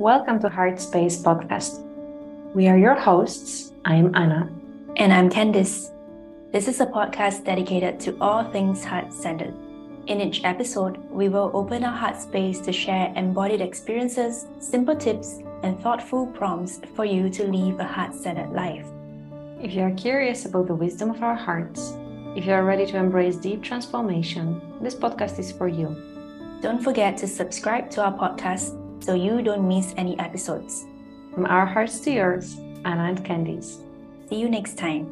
Welcome to Heart Space Podcast. We are your hosts. I'm Anna. And I'm Candice. This is a podcast dedicated to all things heart centered. In each episode, we will open our heart space to share embodied experiences, simple tips, and thoughtful prompts for you to live a heart centered life. If you are curious about the wisdom of our hearts, if you are ready to embrace deep transformation, this podcast is for you. Don't forget to subscribe to our podcast so you don't miss any episodes. From our hearts to yours, Anna and Candice. See you next time.